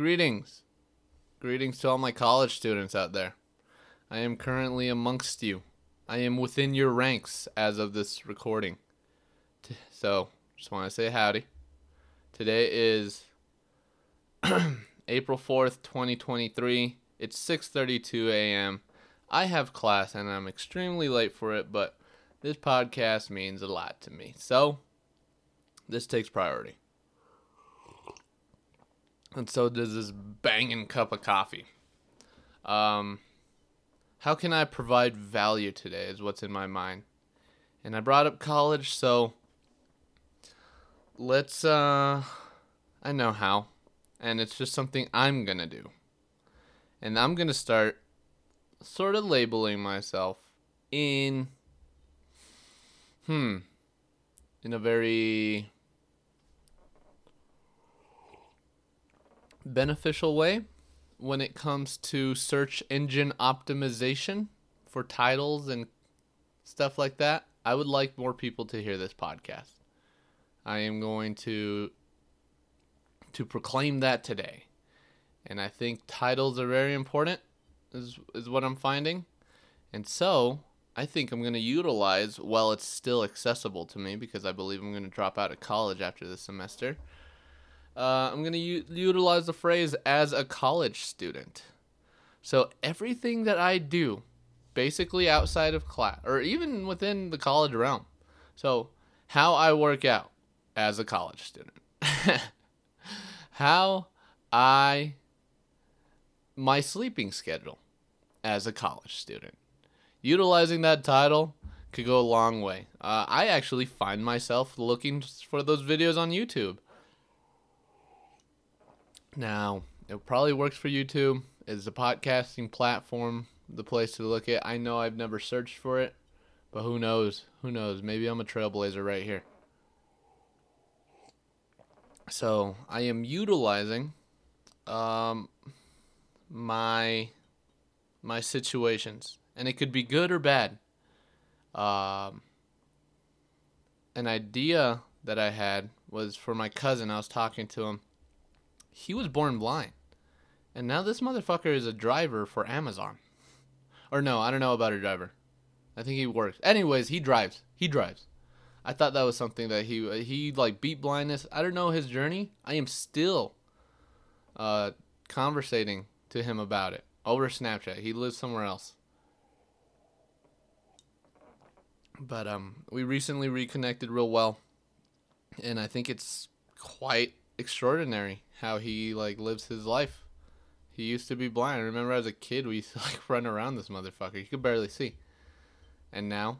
Greetings. Greetings to all my college students out there. I am currently amongst you. I am within your ranks as of this recording. So, just want to say howdy. Today is April 4th, 2023. It's 6:32 a.m. I have class and I'm extremely late for it, but this podcast means a lot to me. So, this takes priority. And so does this banging cup of coffee. Um, how can I provide value today is what's in my mind. And I brought up college, so let's uh I know how. And it's just something I'm to do. And I'm to start sort of labeling myself in hmm in a very beneficial way when it comes to search engine optimization for titles and stuff like that. I would like more people to hear this podcast. I am going to to proclaim that today. And I think titles are very important is is what I'm finding. And so, I think I'm going to utilize while it's still accessible to me because I believe I'm going to drop out of college after this semester. Uh, I'm going to u- utilize the phrase as a college student. So everything that I do, basically outside of class or even within the college realm. So, how I work out as a college student. how I my sleeping schedule as a college student. Utilizing that title could go a long way. Uh, I actually find myself looking for those videos on YouTube. Now, it probably works for YouTube. Is a podcasting platform the place to look at? I know I've never searched for it, but who knows? Who knows? Maybe I'm a trailblazer right here. So I am utilizing um, my my situations, and it could be good or bad. Um, an idea that I had was for my cousin. I was talking to him. He was born blind, and now this motherfucker is a driver for Amazon. Or no, I don't know about a driver. I think he works. Anyways, he drives. He drives. I thought that was something that he he like beat blindness. I don't know his journey. I am still uh conversating to him about it over Snapchat. He lives somewhere else. But um we recently reconnected real well. And I think it's quite extraordinary how he like lives his life. He used to be blind. I remember as a kid we used to like run around this motherfucker. You could barely see. And now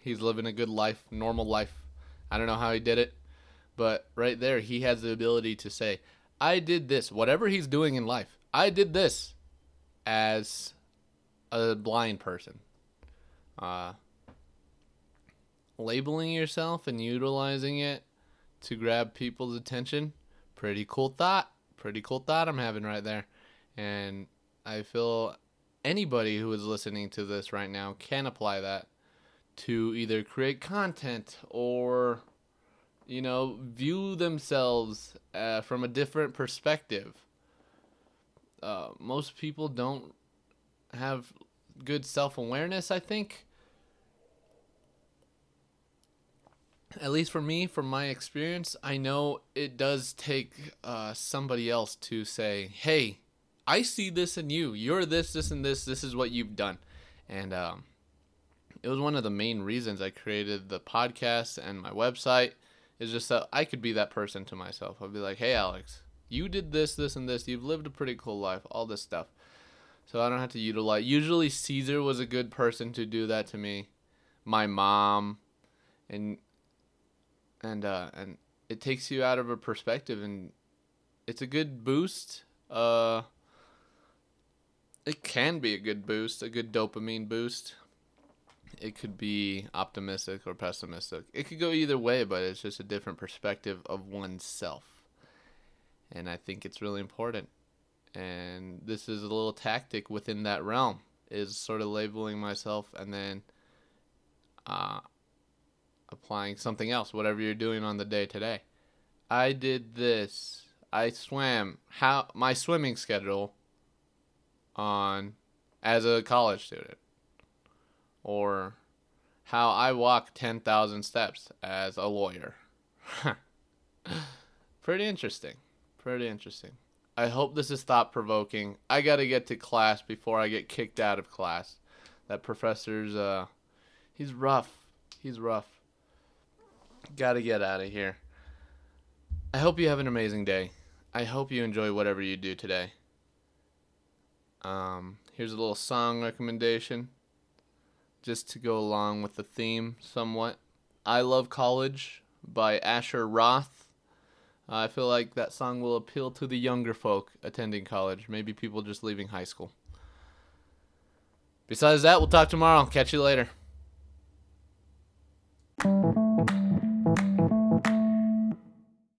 he's living a good life, normal life. I don't know how he did it, but right there he has the ability to say, "I did this. Whatever he's doing in life, I did this as a blind person." Uh labeling yourself and utilizing it to grab people's attention, pretty cool thought. Pretty cool thought I'm having right there. And I feel anybody who is listening to this right now can apply that to either create content or you know view themselves uh, from a different perspective uh, most people don't have good self-awareness i think at least for me from my experience i know it does take uh, somebody else to say hey i see this in you you're this this and this this is what you've done and um, it was one of the main reasons I created the podcast and my website. Is just that I could be that person to myself. I'd be like, "Hey, Alex, you did this, this, and this. You've lived a pretty cool life. All this stuff." So I don't have to utilize. Usually, Caesar was a good person to do that to me. My mom, and and uh, and it takes you out of a perspective, and it's a good boost. Uh, it can be a good boost, a good dopamine boost it could be optimistic or pessimistic. It could go either way, but it's just a different perspective of oneself. And I think it's really important. And this is a little tactic within that realm is sort of labeling myself and then uh, applying something else, whatever you're doing on the day today. I did this. I swam how my swimming schedule on as a college student or how I walk 10,000 steps as a lawyer. Pretty interesting. Pretty interesting. I hope this is thought provoking. I got to get to class before I get kicked out of class. That professor's uh he's rough. He's rough. Got to get out of here. I hope you have an amazing day. I hope you enjoy whatever you do today. Um, here's a little song recommendation just to go along with the theme somewhat. I Love College by Asher Roth. Uh, I feel like that song will appeal to the younger folk attending college, maybe people just leaving high school. Besides that, we'll talk tomorrow. Catch you later.